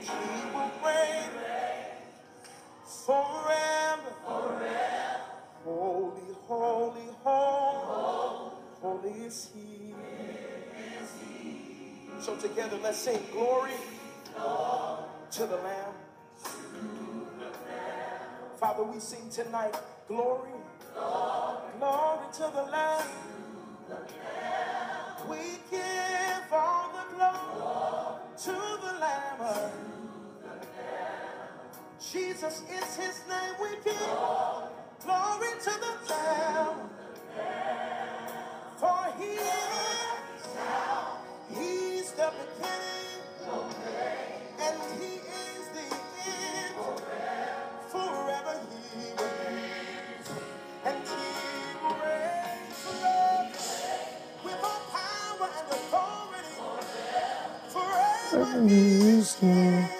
he will reign forever. Holy, holy, holy, holy is he. So together let's sing glory to the Lamb. Father, we sing tonight glory, glory to the Lamb. We give all the glory to the Lamb. Jesus is his name. We give glory to the Lamb. For he is, he's the beginning, and he is the end. Forever he reigns, and he reigns forever with all power and authority. Forever he is king.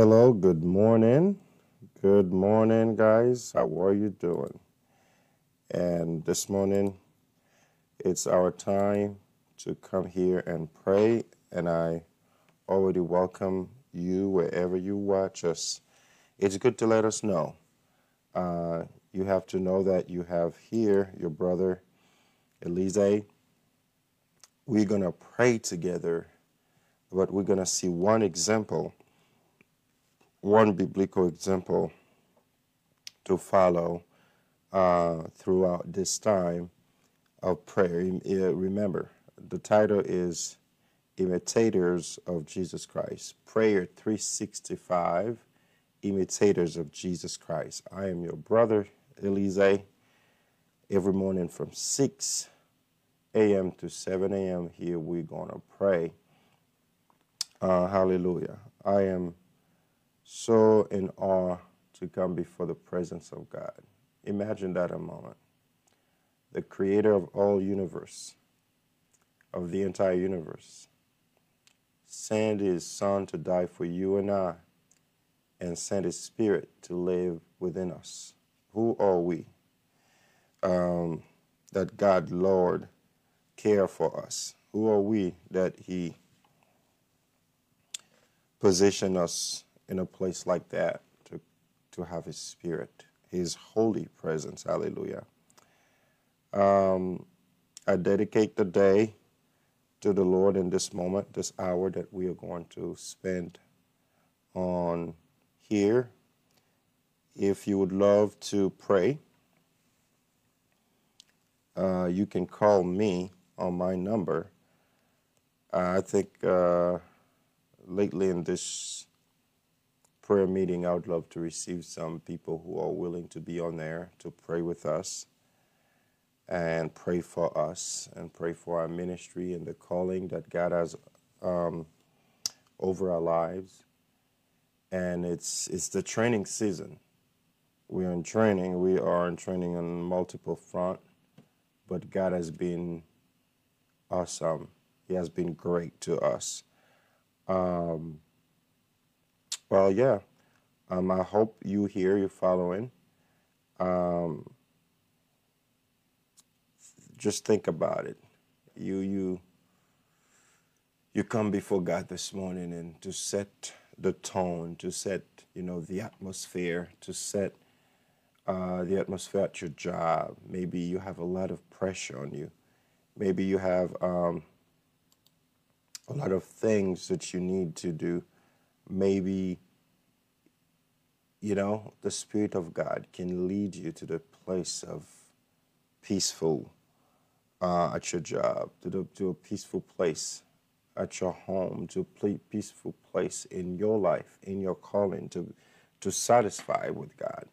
Hello, good morning. Good morning, guys. How are you doing? And this morning, it's our time to come here and pray. And I already welcome you wherever you watch us. It's good to let us know. Uh, you have to know that you have here your brother, Elise. We're going to pray together, but we're going to see one example one biblical example to follow uh, throughout this time of prayer. Uh, Remember, the title is Imitators of Jesus Christ. Prayer 365 Imitators of Jesus Christ. I am your brother, Elise. Every morning from 6 a.m. to 7 a.m. here, we're going to pray. Uh, hallelujah. I am so in awe to come before the presence of God. Imagine that a moment. The creator of all universe, of the entire universe, sent his son to die for you and I, and sent his spirit to live within us. Who are we? Um, that God, Lord, care for us. Who are we that he position us in a place like that to, to have His Spirit, His holy presence. Hallelujah. Um, I dedicate the day to the Lord in this moment, this hour that we are going to spend on here. If you would love to pray, uh, you can call me on my number. Uh, I think uh, lately in this prayer meeting, I would love to receive some people who are willing to be on there to pray with us and pray for us and pray for our ministry and the calling that God has um, over our lives. And it's it's the training season. We are in training. We are in training on multiple front, but God has been awesome. He has been great to us. Um, well, yeah. Um, I hope you hear, you're following. Um, just think about it. You you you come before God this morning and to set the tone, to set you know the atmosphere, to set uh, the atmosphere at your job. Maybe you have a lot of pressure on you. Maybe you have um, a lot of things that you need to do. Maybe you know the Spirit of God can lead you to the place of peaceful uh, at your job, to, the, to a peaceful place at your home, to a peaceful place in your life, in your calling, to, to satisfy with God,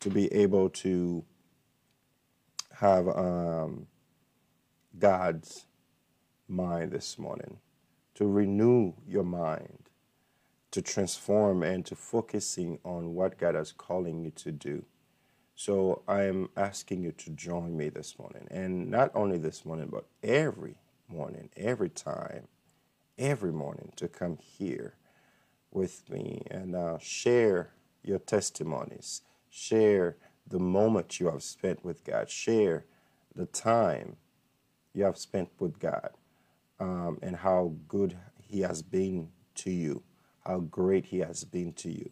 to be able to have um, God's mind this morning, to renew your mind, to transform and to focusing on what God is calling you to do. So I am asking you to join me this morning. And not only this morning, but every morning, every time, every morning to come here with me and uh, share your testimonies, share the moment you have spent with God, share the time you have spent with God, um, and how good He has been to you, how great He has been to you.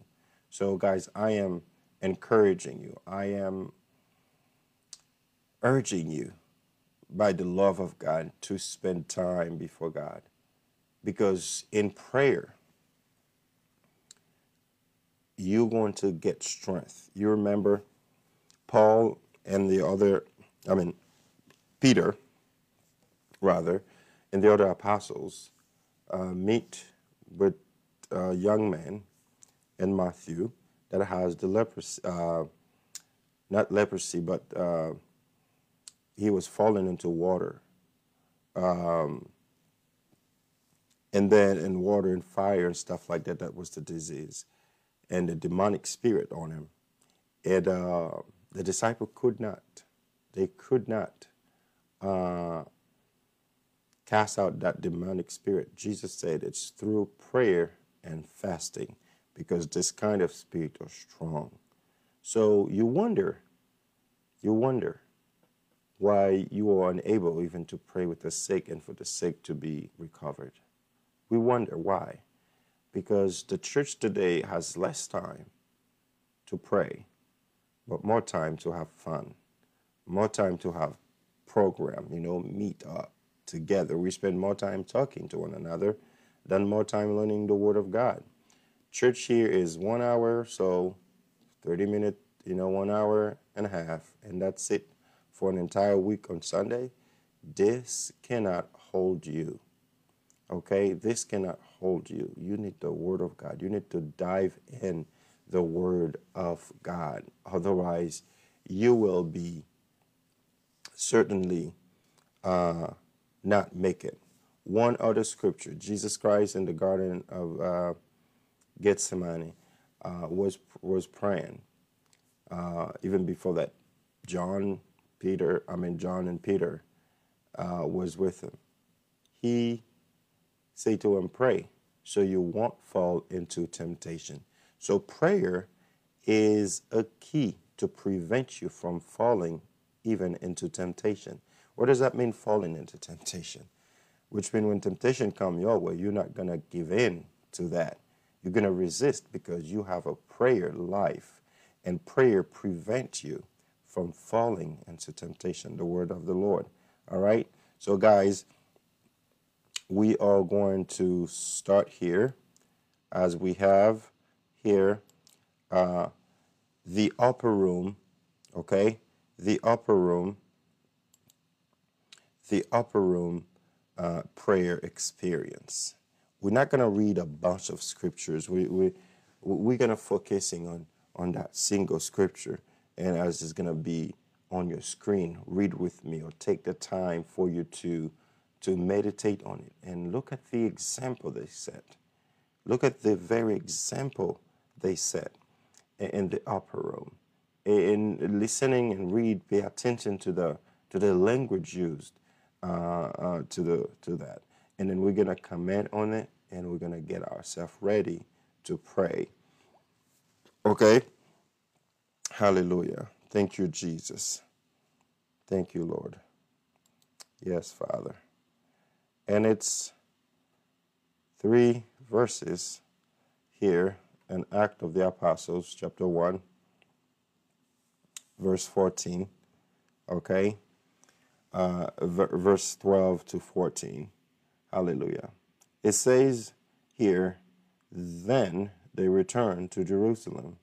So, guys, I am encouraging you. I am urging you by the love of God to spend time before God. Because in prayer, you're going to get strength. You remember Paul and the other, I mean, Peter, rather, and the other apostles uh, meet with young man in Matthew that has the leprosy, uh, not leprosy, but uh, he was falling into water. Um, and then in water and fire and stuff like that, that was the disease. And the demonic spirit on him. And uh, the disciple could not, they could not uh, cast out that demonic spirit. Jesus said it's through prayer and fasting because this kind of spirit are strong. So you wonder, you wonder why you are unable even to pray with the sick and for the sick to be recovered. We wonder why. Because the church today has less time to pray, but more time to have fun, more time to have program, you know, meet up together. We spend more time talking to one another than more time learning the Word of God church here is one hour, so 30 minute, you know, one hour and a half, and that's it for an entire week on Sunday. This cannot hold you. Okay, this cannot hold you. You need the Word of God. You need to dive in the Word of God. Otherwise, you will be certainly uh, not make it. One other scripture Jesus Christ in the Garden of uh, Gethsemane, uh, was was praying. Uh, even before that, John, Peter, I mean John and Peter, uh, was with him. He said to him, "Pray, so you won't fall into temptation." So prayer is a key to prevent you from falling even into temptation. What does that mean, falling into temptation? Which means when temptation comes your way, you're not going to give in to that. You're going to resist because you have a prayer life, and prayer prevents you from falling into temptation, the word of the Lord. All right? So, guys, we are going to start here as we have here uh, the upper room, okay? The upper room, the upper room uh, prayer experience. We're not going to read a bunch of scriptures. We, we, we're going to focusing on, on that single scripture. And as it's going to be on your screen, read with me or take the time for you to, to meditate on it and look at the example they set. Look at the very example they set in the upper room. In listening and read, pay attention to the to the language used uh, uh, to the to that, and then we're gonna comment on it, and we're gonna get ourselves ready to pray. Okay. Hallelujah. Thank you, Jesus. Thank you, Lord. Yes, Father. And it's three verses here in Act of the Apostles, chapter 1, verse 14. Okay? Uh, verse 12 to 14. Hallelujah. It says here, Then they returned to Jerusalem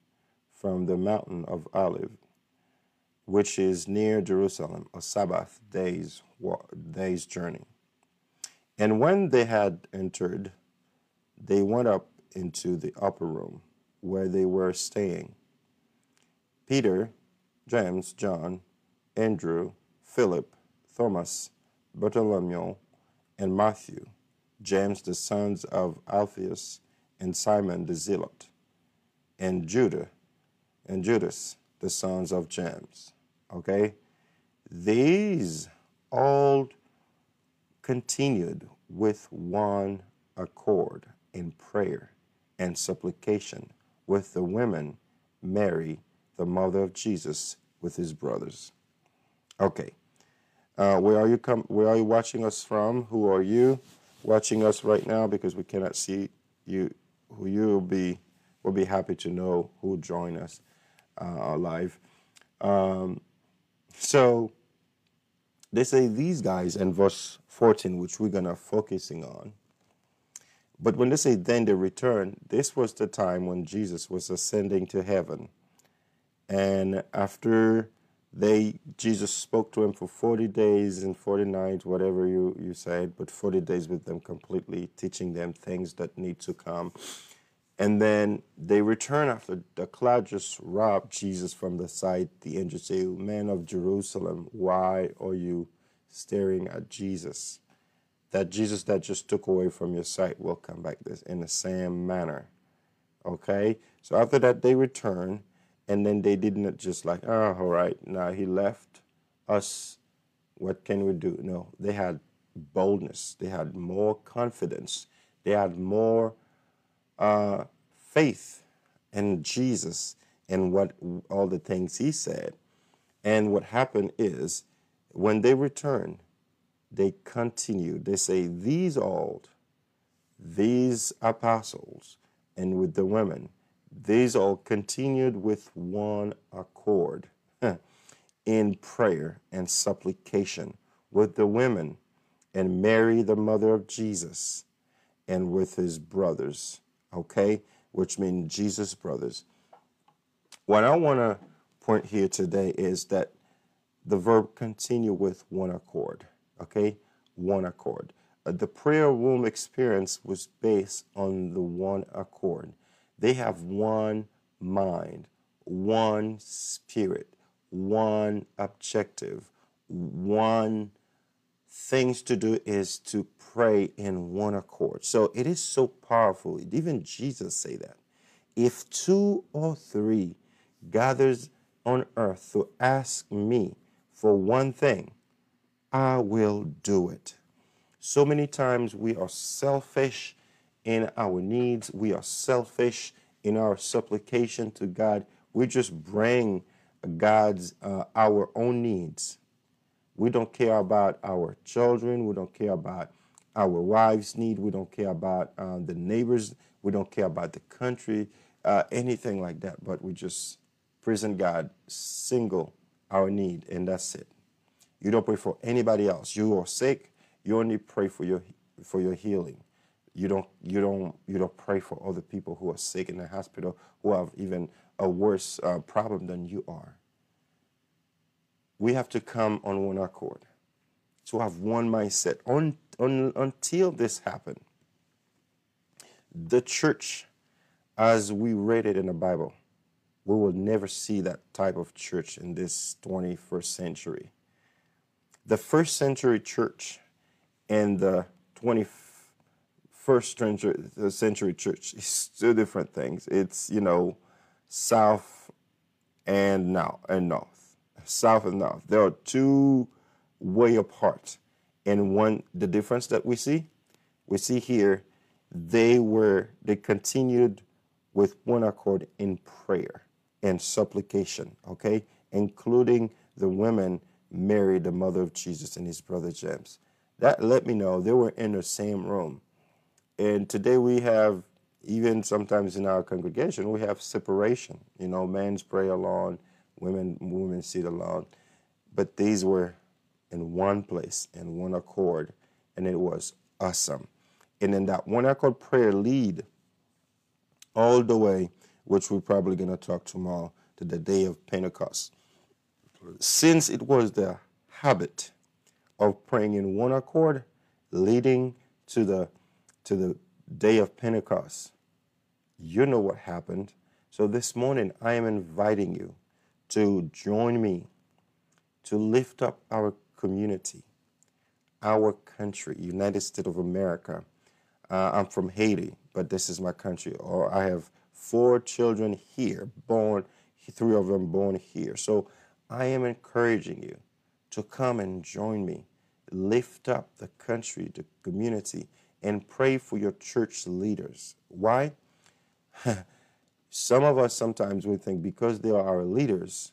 from the mountain of Olive, which is near Jerusalem, a Sabbath day's, day's journey. And when they had entered, they went up into the upper room where they were staying. Peter, James, John, Andrew, Philip, Thomas, Bartholomew, and Matthew, James the sons of Alphaeus, and Simon the Zealot, and Judah, and Judas, the sons of James. Okay? These all continued with one accord in prayer and supplication with the women, Mary, the mother of Jesus, with his brothers. Okay. Uh, where are you com- where are you watching us from? Who are you watching us right now? Because we cannot see you who you will be We'll be happy to know who join us uh, live. Um, so they say these guys in verse 14, which we're gonna focusing on. But when they say then they return, this was the time when Jesus was ascending to heaven. And after they Jesus spoke to him for 40 days and 40 nights, whatever you, you said, but 40 days with them completely, teaching them things that need to come. And then they return after the cloud just robbed Jesus from the sight. The angel say, Man of Jerusalem, why are you staring at Jesus? that Jesus that just took away from your sight will come back this in the same manner. Okay? So after that they return and then they didn't just like, oh all right, now he left us. What can we do? No, they had boldness, they had more confidence, they had more uh, faith in Jesus and what all the things he said. And what happened is when they returned, they continue. They say, These old, these apostles, and with the women, these all continued with one accord in prayer and supplication with the women and Mary, the mother of Jesus, and with his brothers, okay? Which means Jesus' brothers. What I want to point here today is that the verb continue with one accord okay, one accord. Uh, the prayer room experience was based on the one accord. They have one mind, one spirit, one objective, one things to do is to pray in one accord. So it is so powerful. Even Jesus say that. If two or three gathers on earth to ask me for one thing, I will do it. So many times we are selfish in our needs, we are selfish in our supplication to God. We just bring God's uh, our own needs. We don't care about our children. We don't care about our wives' need. We don't care about uh, the neighbors. We don't care about the country, uh, anything like that. But we just present God single our need, and that's it. You don't pray for anybody else. You are sick, you only pray for your for your healing. You don't you don't you don't pray for other people who are sick in the hospital who have even a worse uh, problem than you are. We have to come on one accord to have one mindset on, on, until this happened. The church, as we read it in the Bible, we will never see that type of church in this 21st century. The first century church and the 21st century, century church is two different things. It's, you know, south and now and north. South and north. There are two way apart. And one the difference that we see, we see here, they were they continued with one accord in prayer and supplication, okay, including the women Mary, the mother of Jesus, and his brother James. That let me know they were in the same room. And today we have, even sometimes in our congregation, we have separation. You know, men's pray alone, women women sit alone. But these were in one place, in one accord, and it was awesome. And then that one accord prayer lead all the way, which we're probably going to talk tomorrow, to the day of Pentecost. Since it was the habit of praying in one accord, leading to the to the day of Pentecost, you know what happened. So this morning, I am inviting you to join me to lift up our community, our country, United States of America. Uh, I'm from Haiti, but this is my country. Or I have four children here, born, three of them born here. So I am encouraging you to come and join me, lift up the country, the community, and pray for your church leaders. Why? Some of us sometimes we think because they are our leaders,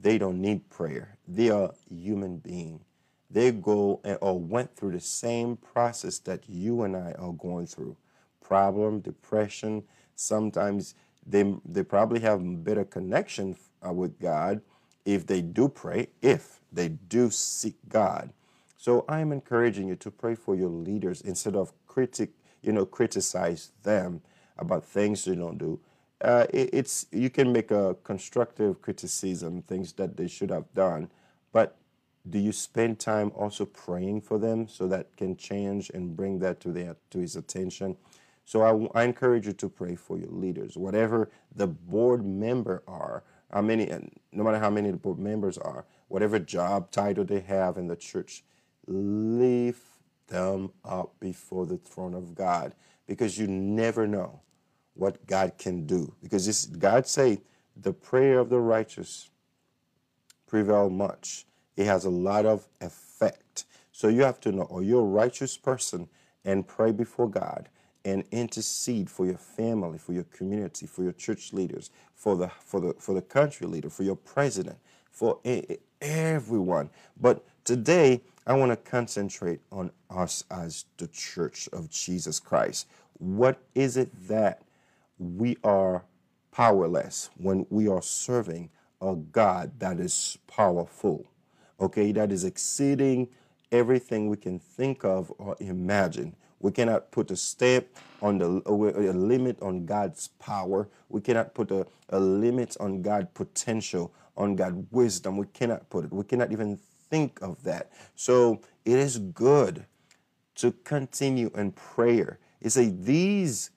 they don't need prayer. They are human beings. They go and, or went through the same process that you and I are going through. Problem, depression. Sometimes they, they probably have better connection uh, with God if they do pray, if they do seek God. So I'm encouraging you to pray for your leaders instead of critic, you know, criticize them about things they don't do uh, it, it's you can make a constructive criticism, things that they should have done, but do you spend time also praying for them so that can change and bring that to their to his attention? So I, I encourage you to pray for your leaders, whatever the board member are, how many, no matter how many the board members are, whatever job title they have in the church, lift them up before the throne of God because you never know what God can do. Because this, God say the prayer of the righteous prevail much. It has a lot of effect. So you have to know, are you a righteous person and pray before God and intercede for your family, for your community, for your church leaders, for the for the for the country leader, for your president, for everyone. But today I want to concentrate on us as the church of Jesus Christ. What is it that we are powerless when we are serving a God that is powerful, okay, that is exceeding everything we can think of or imagine. We cannot put a stamp on the a limit on God's power. We cannot put a, a limit on God's potential, on God's wisdom. We cannot put it. We cannot even think of that. So it is good to continue in prayer. It's a these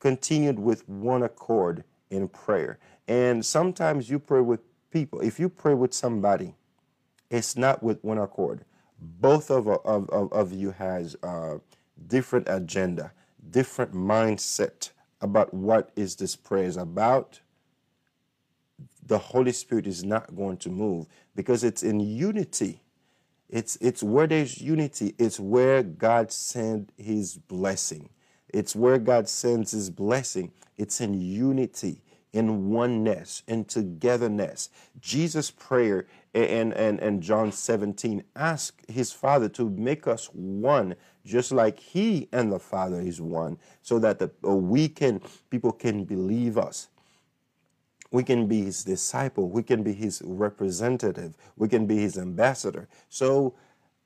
continued with one accord in prayer. And sometimes you pray with people. If you pray with somebody, it's not with one accord. Both of, of, of, of you has different agenda, different mindset about what is this prayer is about. The Holy Spirit is not going to move because it's in unity. It's, it's where there's unity, it's where God sent his blessing. It's where God sends his blessing. It's in unity, in oneness, in togetherness. Jesus' prayer and, and, and John 17 ask his Father to make us one, just like he and the Father is one, so that the, we can, people can believe us. We can be his disciple. We can be his representative. We can be his ambassador. So,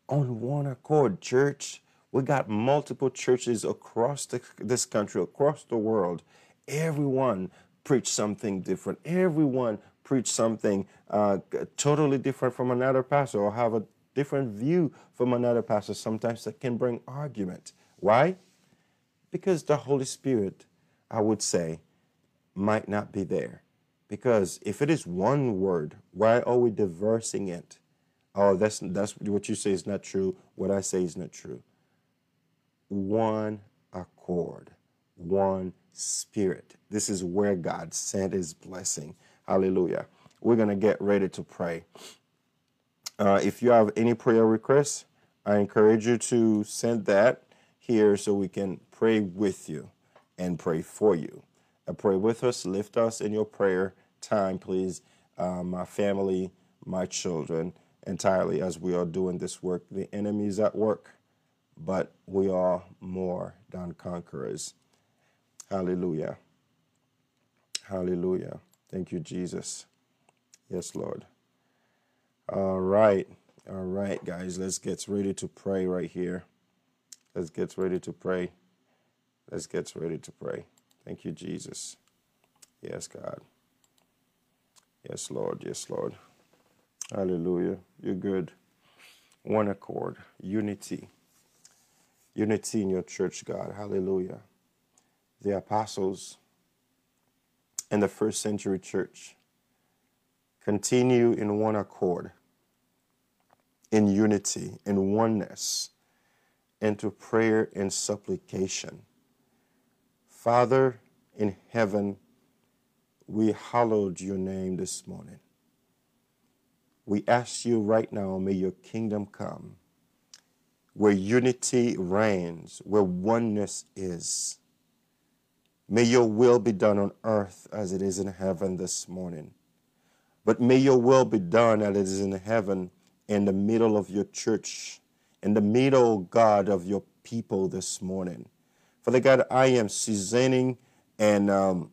on one accord, church, We got multiple churches across the, this country, across the world. Everyone preach something different. Everyone preach something uh, totally different from another pastor or have a different view from another pastor. Sometimes that can bring argument. Why? Because the Holy Spirit, I would say, might not be there. Because if it is one word, why are we diversing it? Oh, that's that's what you say is not true. What I say is not true. One accord, one spirit. This is where God sent his blessing. Hallelujah. We're to get ready to pray. Uh, if you have any prayer requests, I encourage you to send that here so we can pray with you and pray for you. Pray with us, lift us in your prayer time, please. Uh, my family, my children, entirely as we are doing this work. The enemy is at work, but we are more than conquerors. Hallelujah. Hallelujah. Thank you, Jesus. Yes, Lord. All right. All right, guys. Let's get ready to pray right here. Let's get ready to pray. Let's get ready to pray. Thank you, Jesus. Yes, God. Yes, Lord. Yes, Lord. Hallelujah. You're good. One accord, unity. Unity in your church, God. Hallelujah the apostles and the first century church continue in one accord, in unity, in oneness, into prayer and supplication. Father in heaven, we hallowed your name this morning. We ask you right now, may your kingdom come, where unity reigns, where oneness is. May your will be done on earth as it is in heaven this morning. But may your will be done as it is in heaven in the middle of your church, in the middle, God, of your people this morning. Father God, I am seasoning and um,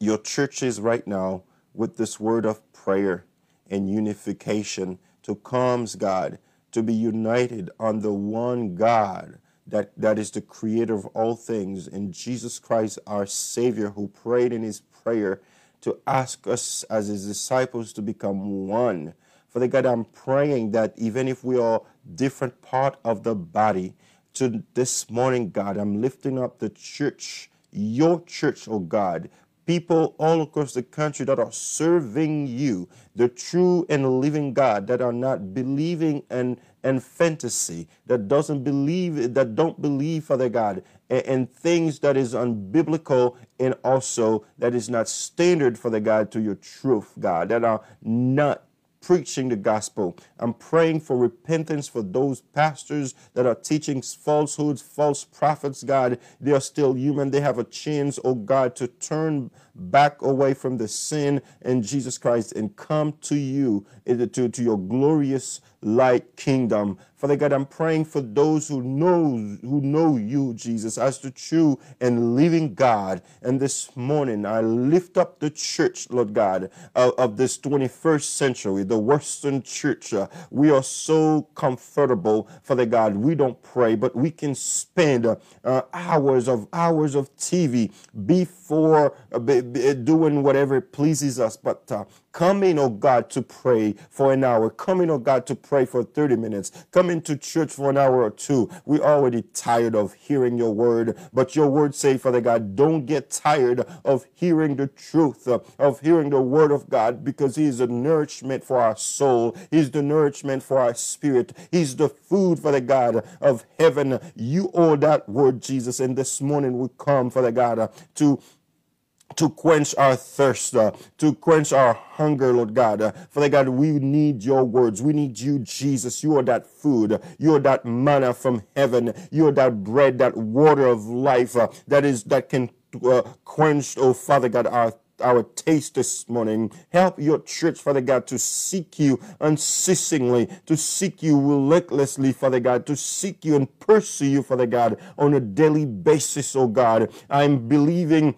your churches right now with this word of prayer and unification to comes, God, to be united on the one God that, that is the creator of all things, and Jesus Christ, our Savior, who prayed in his prayer to ask us as his disciples to become one. Father God, I'm praying that even if we are different part of the body, to this morning, God, I'm lifting up the church, your church, oh God, people all across the country that are serving you, the true and living God, that are not believing and and fantasy that doesn't believe that don't believe father god and, things that is unbiblical and also that is not standard for the god to your truth god that are not preaching the gospel. I'm praying for repentance for those pastors that are teaching falsehoods, false prophets, God. They are still human. They have a chance, oh God, to turn back away from the sin in Jesus Christ and come to you, eh, to, to your glorious light kingdom. Father God, I'm praying for those who know who know you, Jesus, as the true and living God. And this morning, I lift up the church, Lord God, of, of this 21st century, the Western church. Uh, we are so comfortable, Father God. We don't pray, but we can spend uh, hours of hours of TV before uh, doing whatever pleases us. But uh, Come in, oh God, to pray for an hour. Come in, oh God, to pray for 30 minutes. Come into church for an hour or two. We're already tired of hearing your word, but your word say, Father God, don't get tired of hearing the truth, of hearing the word of God, because He is the nourishment for our soul. He's the nourishment for our spirit. He's the food, Father God, of heaven. You owe that word, Jesus. And this morning we come, Father God, to to quench our thirst, uh, to quench our hunger, Lord God. Uh, Father God, we need your words. We need you, Jesus. You are that food. You are that manna from heaven. You are that bread, that water of life uh, that is that can uh, quench, oh Father God, our our taste this morning. Help your church, Father God, to seek you unceasingly, to seek you relentlessly, Father God, to seek you and pursue you, Father God, on a daily basis, oh God. I'm believing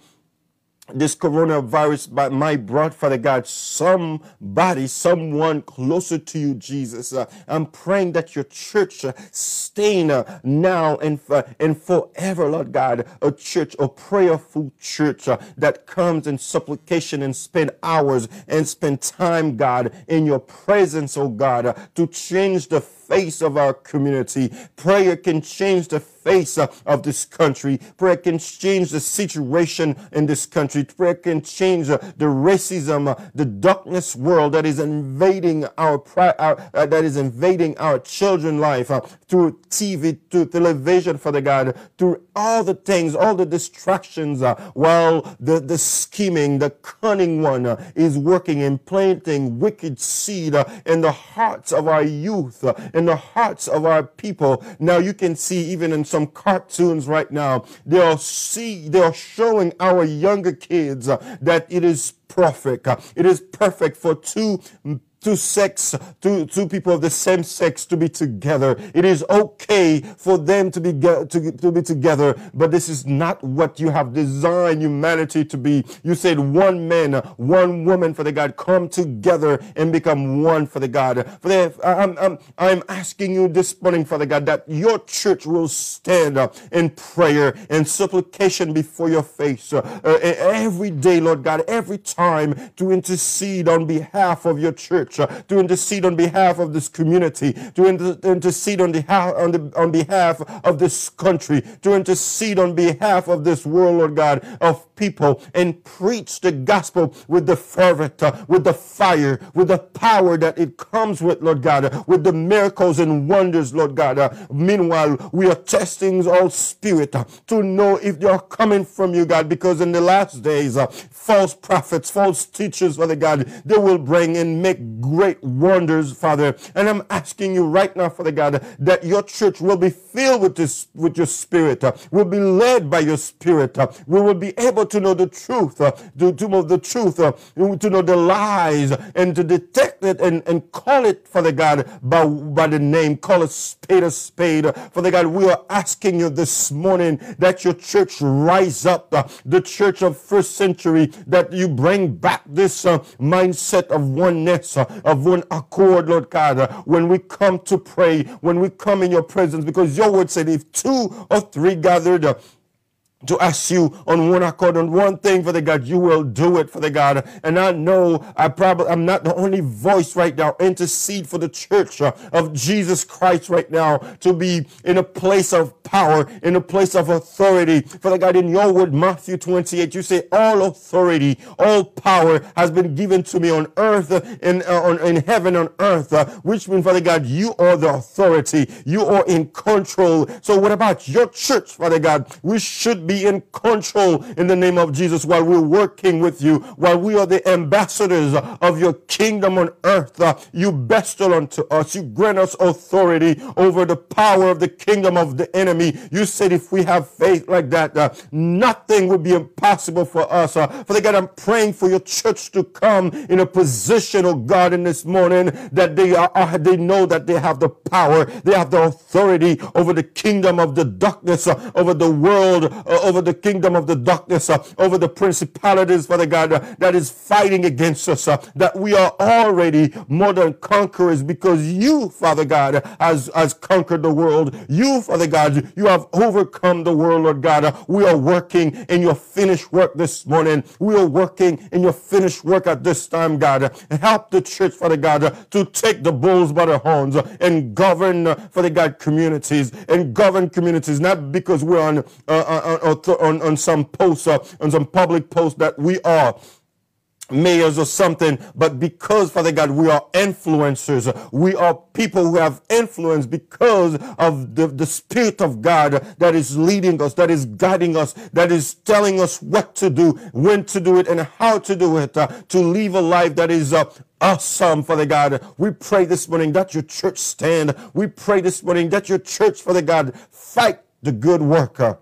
this coronavirus my brought, Father God, somebody, someone closer to you, Jesus. Uh, I'm praying that your church uh, stay uh, now and, uh, and forever, Lord God, a church, a prayerful church uh, that comes in supplication and spend hours and spend time, God, in your presence, oh God, uh, to change the face of our community. Prayer can change the face of this country. Prayer can change the situation in this country. Prayer can change the racism, the darkness world that is invading our, our uh, that is invading our children life uh, through TV, through television, Father God, through all the things, all the distractions, uh, while the, the scheming, the cunning one uh, is working and planting wicked seed uh, in the hearts of our youth, uh, in the hearts of our people. Now you can see even in some cartoons right now, they are see they are showing our younger kids that it is perfect. It is perfect for two two sex, two, two people of the same sex to be together. It is okay for them to be, to, to be together, but this is not what you have designed humanity to be. You said one man, one woman for the God, come together and become one for the God. For the, I'm, I'm, I'm asking you this morning, Father God, that your church will stand up in prayer and supplication before your face uh, every day, Lord God, every time to intercede on behalf of your church to intercede on behalf of this community, to inter- intercede on, the, on, the, on behalf of this country, to intercede on behalf of this world, Lord God, of people, and preach the gospel with the fervor, uh, with the fire, with the power that it comes with, Lord God, uh, with the miracles and wonders, Lord God. Uh, meanwhile, we are testing all spirit uh, to know if they are coming from you, God, because in the last days, uh, false prophets, false teachers, Father God, they will bring and make great wonders, Father. And I'm asking you right now, Father God, that your church will be filled with this, with your spirit, uh, will be led by your spirit. Uh, we will be able to know the truth, uh, to, to know the truth, uh, to know the lies, and to detect it and, and call it, Father God, by, by the name. Call it spade a spade. Father God, we are asking you this morning that your church rise up, uh, the church of first century, that you bring back this uh, mindset of oneness, of one accord, Lord God, uh, when we come to pray, when we come in your presence, because your word said, if two or three gathered, uh, to ask you on one accord on one thing for the God, you will do it for the God. And I know I probably I'm not the only voice right now. Intercede for the church uh, of Jesus Christ right now to be in a place of power, in a place of authority. For the God, in your word, Matthew 28, you say all authority, all power has been given to me on earth and uh, on, in heaven on earth, uh, which means, Father God, you are the authority. You are in control. So what about your church, Father God? We should be in control in the name of Jesus while we're working with you, while we are the ambassadors of your kingdom on earth. You bestow unto us, you grant us authority over the power of the kingdom of the enemy. You said if we have faith like that, uh, nothing would be impossible for us. Uh, Father God, I'm praying for your church to come in a position, oh God, in this morning that they are, uh, they know that they have the power, they have the authority over the kingdom of the darkness, uh, over the world, uh, over the kingdom of the darkness, uh, over the principalities, Father God, uh, that is fighting against us, uh, that we are already more than conquerors because you, Father God, has, has conquered the world. You, Father God, you have overcome the world, Lord God. We are working in your finished work this morning. We are working in your finished work at this time, God. Help the church, Father God, to take the bulls by the horns and govern, Father God, communities and govern communities, not because we're on, uh, on, on, on some posts, uh, on some public posts that we are mayors or something, but because, Father God, we are influencers. We are people who have influence because of the, the Spirit of God that is leading us, that is guiding us, that is telling us what to do, when to do it, and how to do it, uh, to live a life that is uh, awesome, Father God. We pray this morning that your church stand. We pray this morning that your church, Father God, fight the good worker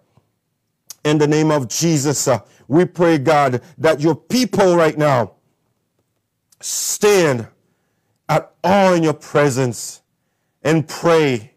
in the name of Jesus. Uh, we pray, God, that your people right now stand at all in your presence and pray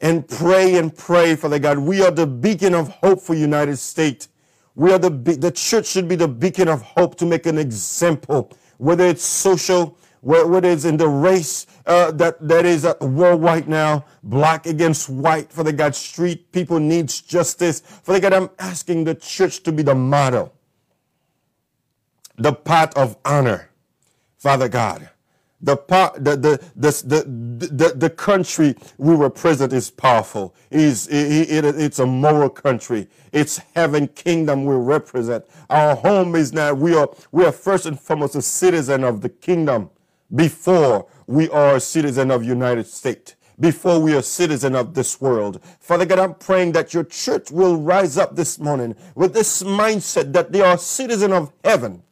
and pray and pray, Father God. We are the beacon of hope for United States. We are the the church should be the beacon of hope to make an example, whether it's social, whether it's in the race uh, that that is at war right now, black against white. For the God, street people needs justice. For the God, I'm asking the church to be the model, the path of honor, Father God the, the, the, the, the, the, country we represent is powerful. It is, it, it, it's a moral country. It's heaven kingdom we represent. Our home is now, we are, we are first and foremost a citizen of the kingdom before we are a citizen of United States before we are citizen of this world. Father God, I'm praying that your church will rise up this morning with this mindset that they are citizen of heaven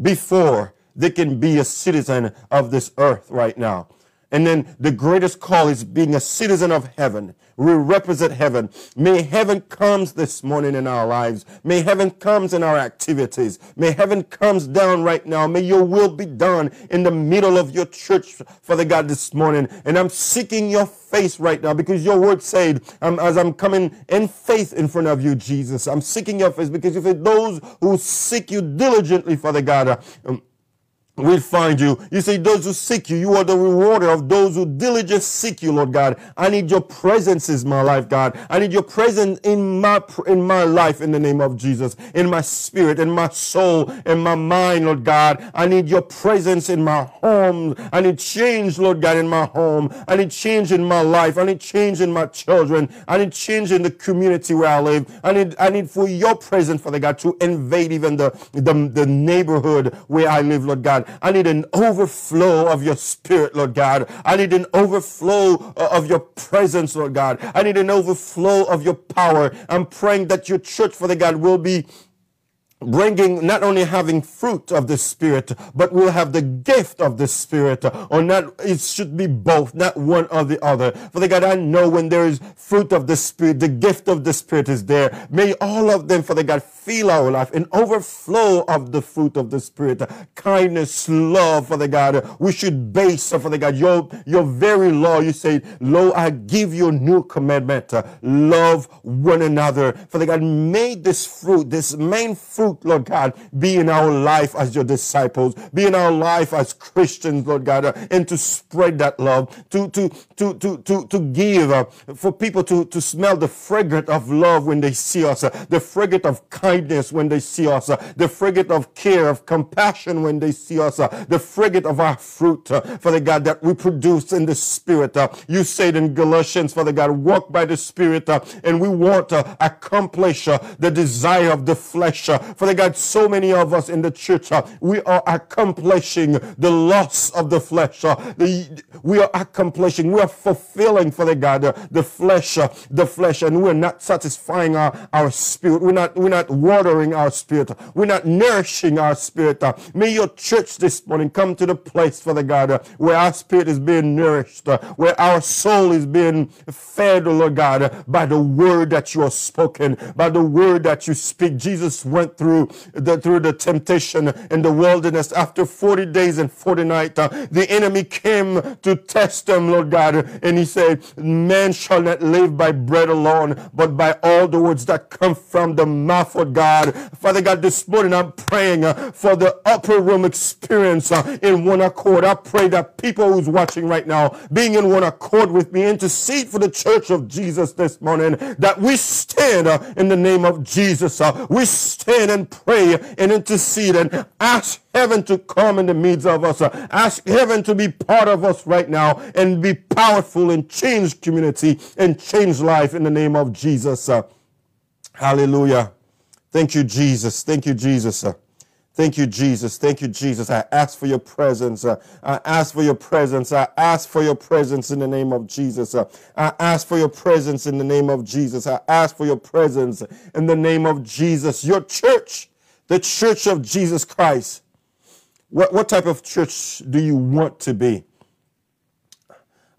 before they can be a citizen of this earth right now. And then the greatest call is being a citizen of heaven. We represent heaven. May heaven comes this morning in our lives. May heaven comes in our activities. May heaven comes down right now. May your will be done in the middle of your church, Father God, this morning. And I'm seeking your face right now because your word said, um, as I'm coming in faith in front of you, Jesus, I'm seeking your face because if it those who seek you diligently, Father God, um, will find you. You say, those who seek you, you are the rewarder of those who diligently seek you, Lord God. I need your presence in my life, God. I need your presence in my, in my life in the name of Jesus, in my spirit, in my soul, in my mind, Lord God. I need your presence in my home. I need change, Lord God, in my home. I need change in my life. I need change in my children. I need change in the community where I live. I need, I need for your presence, Father God, to invade even the, the, the neighborhood where I live, Lord God. I need an overflow of your spirit, Lord God. I need an overflow uh, of your presence, Lord God. I need an overflow of your power. I'm praying that your church, Father God, will be bringing not only having fruit of the spirit but we'll have the gift of the spirit or not it should be both not one or the other. Father god i know when there is fruit of the spirit the gift of the spirit is there. May all of them father god feel our life an overflow of the fruit of the spirit. Kindness love father god we should base father god your your very law. You say lo i give you a new commandment love one another. Father god may this fruit this main fruit Lord God, be in our life as your disciples, be in our life as Christians, Lord God, uh, and to spread that love, to to to to to, to give, uh, for people to, to smell the fragrance of love when they see us, uh, the fragrance of kindness when they see us, uh, the fragrance of care, of compassion when they see us, uh, the fragrance of our fruit, uh, Father God, that we produce in the Spirit. you said in Galatians, Father God, walk by the Spirit, and we want to accomplish the desire of the flesh. Father God, so many of us in the church, uh, we are accomplishing the loss of the flesh. Uh, the, we are accomplishing, we are fulfilling, Father God, uh, the flesh, uh, the flesh, and we're not satisfying our, our spirit. We're not, we're not watering our spirit. We're not nourishing our spirit. Uh, may your church this morning come to the place, Father God, uh, where our spirit is being nourished, where our soul is being fed, Lord God, by the word that you have spoken, by the word that you speak. Jesus went through through the, through the temptation in the wilderness after 40 days and 40 nights. Uh, the enemy came to test them, Lord God, and he said, Man shall not live by bread alone, but by all the words that come from the mouth of God. Father God, this morning I'm praying uh, for the upper room experience uh, in one accord. I pray that people who's watching right now, being in one accord with me, intercede for the church of Jesus this morning, that we stand uh, in the name of Jesus. Uh, we stand and pray and intercede and ask heaven to come in the midst of us. Ask heaven to be part of us right now and be powerful and change community and change life in the name of Jesus. Hallelujah. Thank you, Jesus. Thank you, Jesus. Thank you, Jesus. Thank you, Jesus. I ask for your presence. Uh, I ask for your presence. I ask for your presence in the name of Jesus. Uh, I ask for your presence in the name of Jesus. I ask for your presence in the name of Jesus. Your church, the church of Jesus Christ. What, what type of church do you want to be?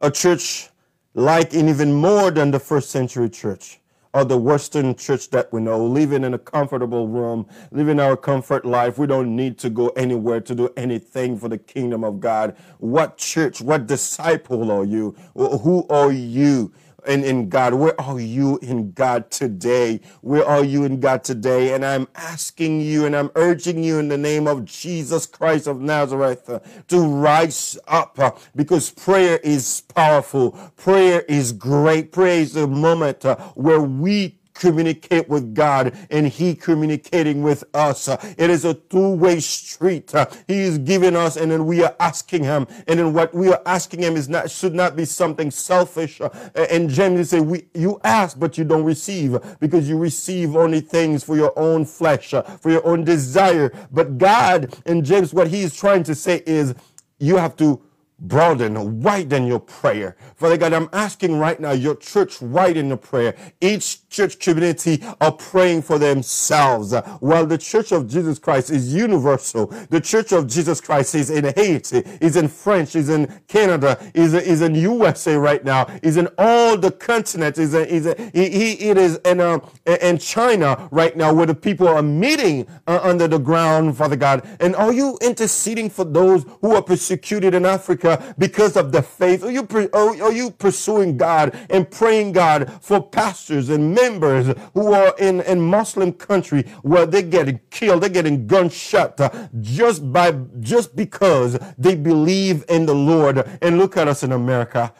A church like and even more than the first century church or the Western church that we know, living in a comfortable room, living our comfort life. We don't need to go anywhere to do anything for the kingdom of God. What church, what disciple are you? Who are you? In, in God? Where are you in God today? Where are you in God today? And I'm asking you and I'm urging you in the name of Jesus Christ of Nazareth to rise up uh, because prayer is powerful. Prayer is great. Prayer is the moment uh, where we communicate with God and He communicating with us. It is a two-way street. He is giving us and then we are asking Him. And then what we are asking Him is not should not be something selfish. And James say, we, you ask, but you don't receive because you receive only things for your own flesh, for your own desire. But God and James, what he is trying to say is you have to broaden, widen your prayer. Father God, I'm asking right now your church widen the prayer. Each church community are praying for themselves. While the church of Jesus Christ is universal, the church of Jesus Christ is in Haiti, is in French, is in Canada, is, is in USA right now, is in all the continents, is, is it is in, uh, in China right now where the people are meeting uh, under the ground, Father God. And are you interceding for those who are persecuted in Africa? because of the faith? Are you, are you pursuing God and praying God for pastors and members who are in, in Muslim country where they're getting killed, they're getting gunshot uh, just by, just because they believe in the Lord. And look at us in America.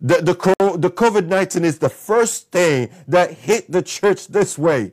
The, the, the COVID-19 is the first thing that hit the church this way.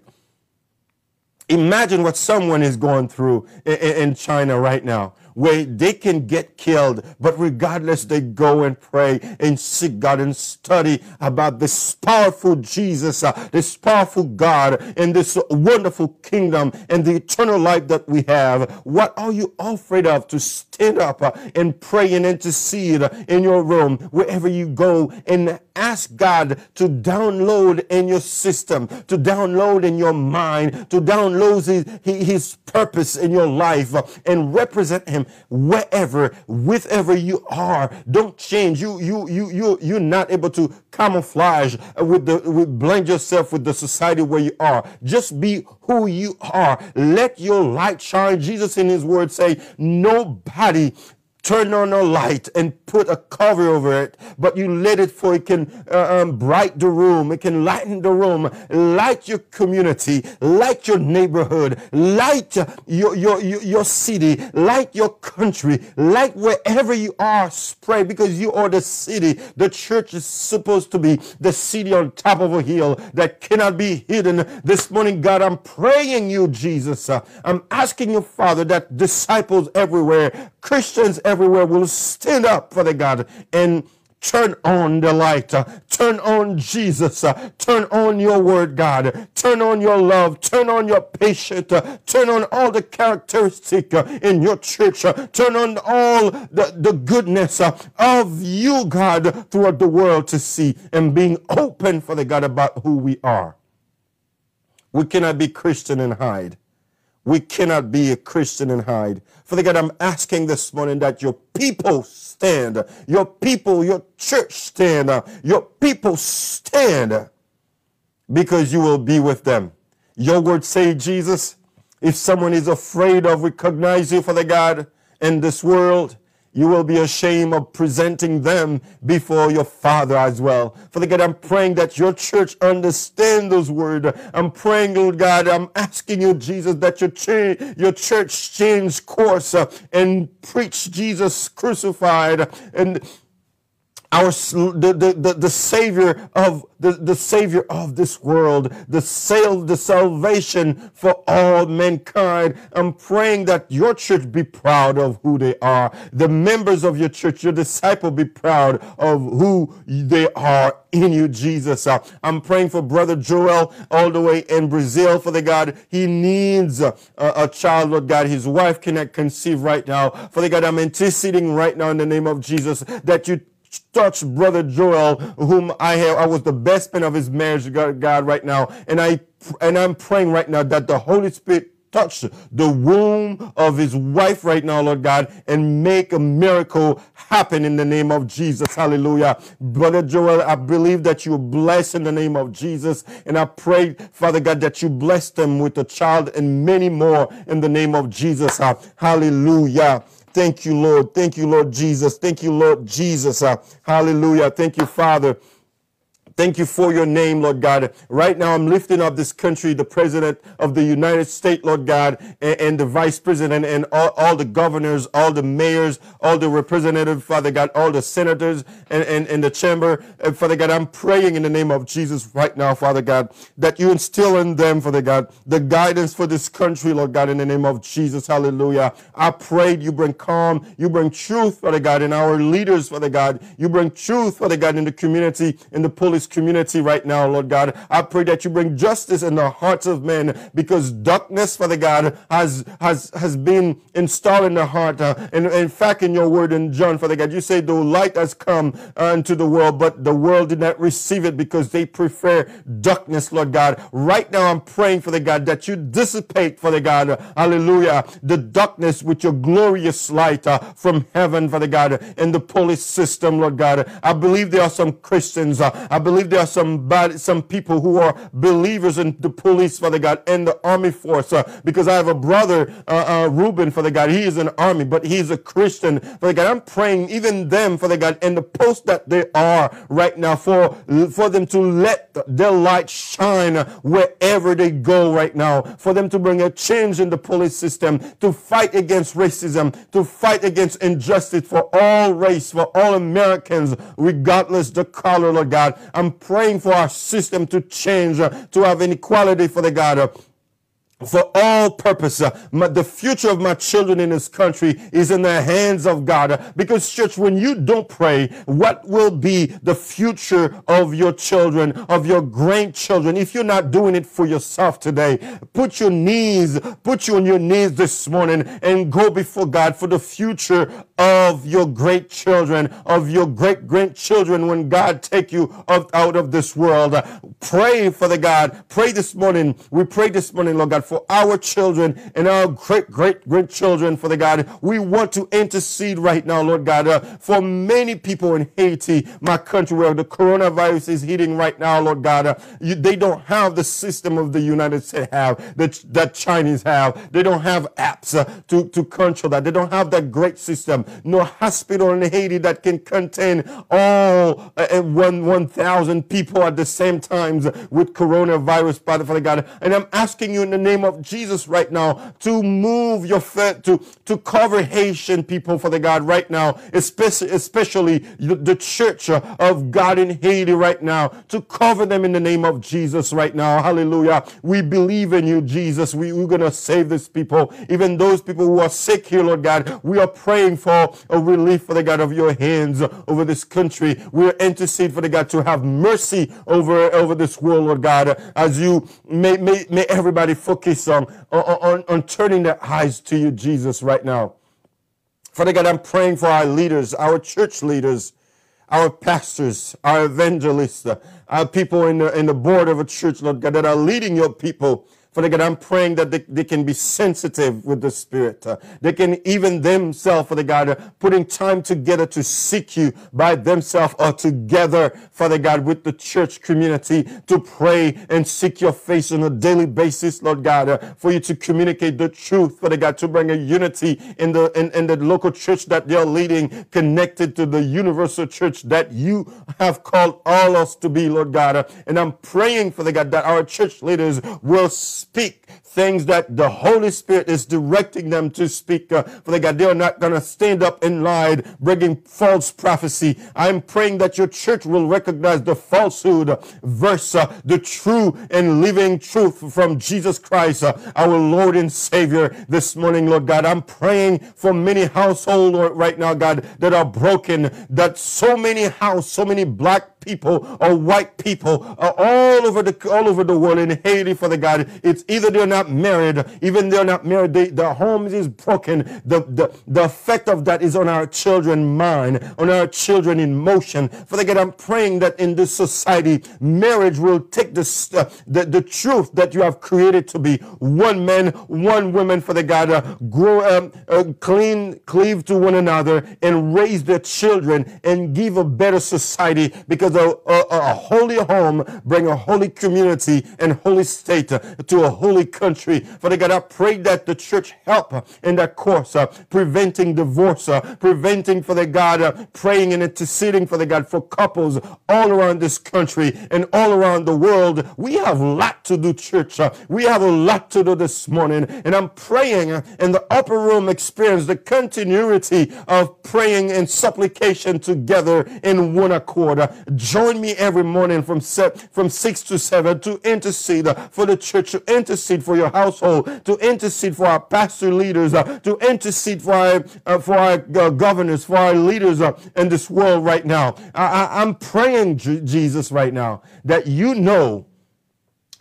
Imagine what someone is going through in, in China right now where they can get killed, but regardless, they go and pray and seek God and study about this powerful Jesus, uh, this powerful God, and this wonderful kingdom and the eternal life that we have. What are you afraid of to up uh, and pray and intercede in your room, wherever you go, and ask God to download in your system, to download in your mind, to download his, his purpose in your life uh, and represent him wherever, wherever you are. Don't change. You, you, you, you, you're not able to camouflage with the, with blend yourself with the society where you are. Just be who you are. Let your light shine. Jesus in his word say, nobody turn on a light and put a cover over it, but you let it for it can uh, um, bright the room, it can lighten the room, light your community, light your neighborhood, light your, your, your, your city, light your country, light wherever you are, spread because you are the city. The church is supposed to be the city on top of a hill that cannot be hidden. This morning, God, I'm praying you, Jesus. I'm asking you, Father, that disciples everywhere, Christians everywhere will stand up, for the God, and turn on the light. Turn on Jesus. Turn on your word, God. Turn on your love. Turn on your patience. Turn on all the characteristic in your church. Turn on all the, the goodness of you, God, throughout the world to see and being open, for the God, about who we are. We cannot be Christian and hide. We cannot be a Christian and hide. Father God, I'm asking this morning that your people stand, your people, your church stand, your people stand because you will be with them. Your word say, Jesus, if someone is afraid of recognize you, Father God, in this world, you will be ashamed of presenting them before your Father as well. Father God, I'm praying that your church understand those words. I'm praying, Lord God, I'm asking you, Jesus, that your, cha- your church change course uh, and preach Jesus crucified and our the, the, the, the savior of the, the savior of this world the sale the salvation for all mankind. I'm praying that your church be proud of who they are. The members of your church your disciple be proud of who they are in you jesus. Uh, i'm praying for brother joel all the way in brazil for the god. He needs a, a, child lord god. His wife cannot conceive right now. For the god i'm interceding right now in the name of jesus that you touch brother Joel, whom I have, I was the best man of his marriage, God, God, right now. And I, and I'm praying right now that the Holy Spirit touch the womb of his wife right now, Lord God, and make a miracle happen in the name of Jesus. Hallelujah. Brother Joel, I believe that you bless in the name of Jesus. And I pray, Father God, that you bless them with a child and many more in the name of Jesus. Hallelujah. Thank you, Lord. Thank you, Lord Jesus. Thank you, Lord Jesus. Uh, hallelujah. Thank you, Father. Thank you for your name, Lord God. Right now, I'm lifting up this country, the president of the United States, Lord God, and, and the vice president, and all, all, the governors, all the mayors, all the representatives, Father God, all the senators, and, and, and the chamber. And Father God, I'm praying in the name of Jesus right now, Father God, that you instill in them, Father God, the guidance for this country, Lord God, in the name of Jesus. Hallelujah. I prayed you bring calm, you bring truth, Father God, in our leaders, Father God. You bring truth, Father God, in the community, in the police this community right now, Lord God. I pray that you bring justice in the hearts of men because darkness, Father God, has has has been installed in the heart. Uh, and in fact, in your word in John, Father God, you say the light has come into the world, but the world did not receive it because they prefer darkness, Lord God. Right now, I'm praying, Father God, that you dissipate, Father God, hallelujah, the darkness with your glorious light uh, from heaven, Father God, in the police system, Lord God. I believe there are some Christians. Uh, I believe believe there are some bad, some people who are believers in the police, Father God, and the army force. Uh, because I have a brother, uh, uh, Reuben, Father God. He is an army, but he's a Christian, Father God. I'm praying even them, Father God, in the post that they are right now for for them to let their light shine wherever they go right now. For them to bring a change in the police system, to fight against racism, to fight against injustice for all race, for all Americans, regardless the color, Lord God. I'm praying for our system to change, uh, to have inequality for the God. For all purpose. Uh, my, the future of my children in this country is in the hands of God. Because church, when you don't pray, what will be the future of your children, of your grandchildren? If you're not doing it for yourself today, put your knees, put you on your knees this morning and go before God for the future of your great children, of your great grandchildren when God take you out of this world. Pray for the God. Pray this morning. We pray this morning, Lord God, for our children and our great, great, grandchildren, for the God. We want to intercede right now, Lord God, uh, for many people in Haiti, my country, where the coronavirus is hitting right now, Lord God. Uh, you, they don't have the system of the United States have, that, that Chinese have. They don't have apps uh, to, to control that. They don't have that great system. No hospital in Haiti that can contain all uh, uh one, 1,000 people at the same times with coronavirus, Father God. And I'm asking you in the name name of Jesus right now to move your foot, to, to cover Haitian people, for the God, right now, especially, especially the church of God in Haiti right now, to cover them in the name of Jesus right now. Hallelujah. We believe in you, Jesus. We, we're going to save these people, even those people who are sick here, Lord God. We are praying for a relief for the God of your hands over this country. We are intercede for the God to have mercy over, over this world, Lord God, as you may, may, may everybody focus on, on, on turning their eyes to you, Jesus, right now. Father God, I'm praying for our leaders, our church leaders, our pastors, our evangelists, uh, our people in the, in the board of a church, Lord God, that are leading your people Father God, I'm praying that they, they can be sensitive with the Spirit. Uh, they can even themselves, Father God, uh, putting time together to seek you by themselves or together, Father God, with the church community to pray and seek your face on a daily basis, Lord God, uh, for you to communicate the truth, Father God, to bring a unity in the, in, in the local church that they're leading, connected to the universal church that you have called all us to be, Lord God. Uh, and I'm praying, Father God, that our church leaders will speak things that the Holy Spirit is directing them to speak. Uh, for God, they are not going to stand up and lie, bringing false prophecy. I'm praying that your church will recognize the falsehood versus uh, the true and living truth from Jesus Christ, uh, our Lord and Savior, this morning, Lord God. I'm praying for many households right now, God, that are broken, that so many house, so many black people or white people all over the all over the world in Haiti for the God. It's either they're not married, even they're not married, they, their homes is broken. The, the the effect of that is on our children mind, on our children in motion. For the God, I'm praying that in this society, marriage will take uh, the, the truth that you have created to be one man, one woman for the God, uh, grow um, uh, clean, cleave to one another and raise their children and give a better society because a, a, holy home bring a holy community and holy state to a holy country. Father God, I pray that the church help in that course, uh, preventing divorce, uh, preventing, Father God, uh, praying and interceding, Father God, for couples all around this country and all around the world. We have a lot to do, church. Uh, we have a lot to do this morning. And I'm praying uh, in the upper room experience the continuity of praying and supplication together in one accord. Join me every morning from, from 6 to 7 to intercede for the church, to intercede for your household, to intercede for our pastor leaders, uh, to intercede for our, uh, for our uh, governors, for our leaders in this world right now. I, am praying, Jesus, right now, that you know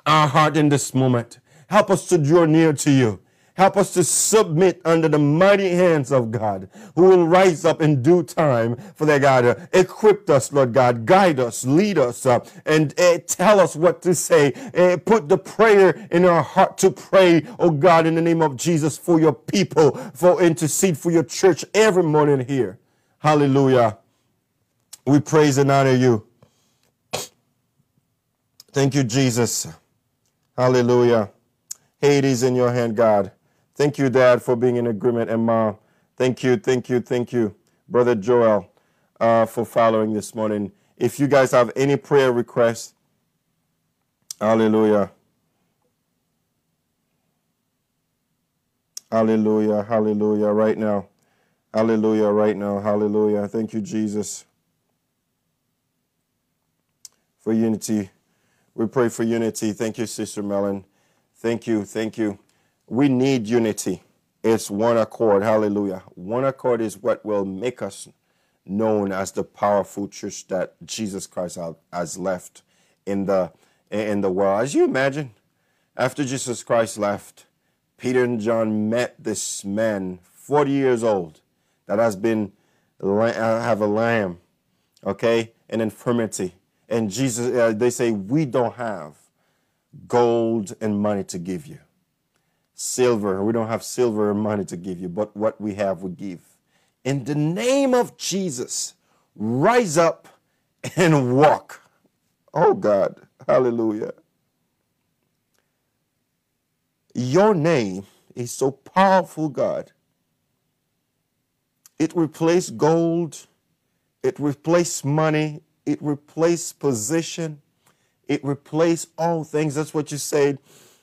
our heart in this moment. Help us to draw near to you. Help us to submit under the mighty hands of God, who will rise up in due time for their God. Uh, equip us, Lord God. Guide us, lead us, uh, and uh, tell us what to say. Uh, put the prayer in our heart to pray, oh God, in the name of Jesus, for your people, for intercede for your church every morning here. Hallelujah. We praise and honor you. Thank you, Jesus. Hallelujah. Hades in your hand, God. Thank you, Dad, for being in agreement. And Mom, thank you, thank you, thank you, Brother Joel, uh, for following this morning. If you guys have any prayer requests, hallelujah. Hallelujah, hallelujah, right now. Hallelujah, right now. Hallelujah. Thank you, Jesus, for unity. We pray for unity. Thank you, Sister Mellon. Thank you, thank you. We need unity. It's one accord. Hallelujah. One accord is what will make us known as the powerful church that Jesus Christ has left in the in the world. As you imagine, after Jesus Christ left, Peter and John met this man, 40 years old, that has been uh, have a lamb, okay, an infirmity, and Jesus. Uh, they say we don't have gold and money to give you silver. We don't have silver or money to give you, but what we have, we give. In the name of Jesus, rise up and walk. Oh God, hallelujah. Your name is so powerful, God. It replaced gold, it replaced money, it replaced position, it replaced all things. That's what you said